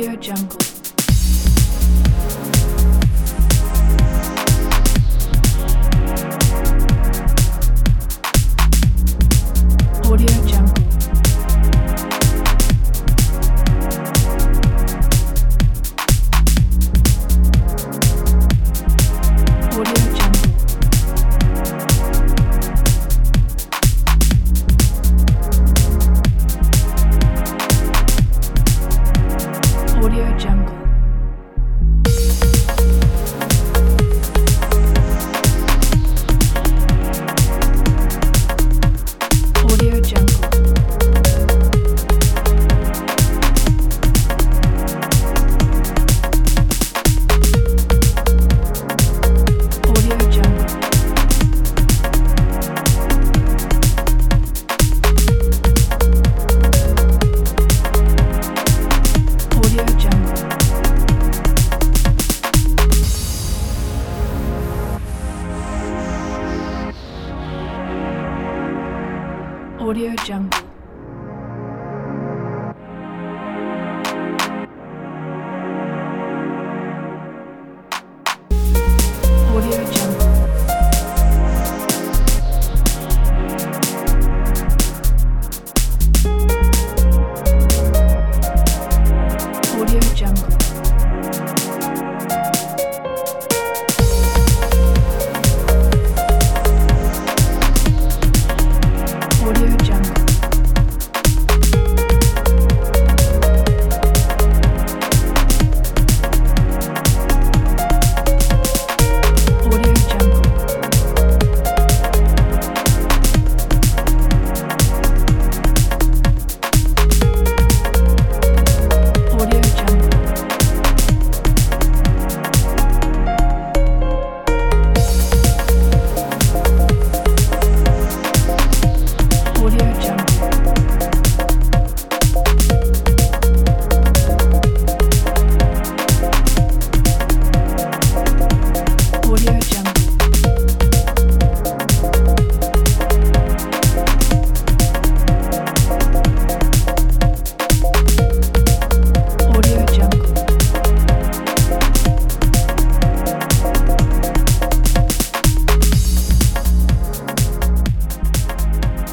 Audio Jungle. Audio Jungle. Audio Jungle. Jungle.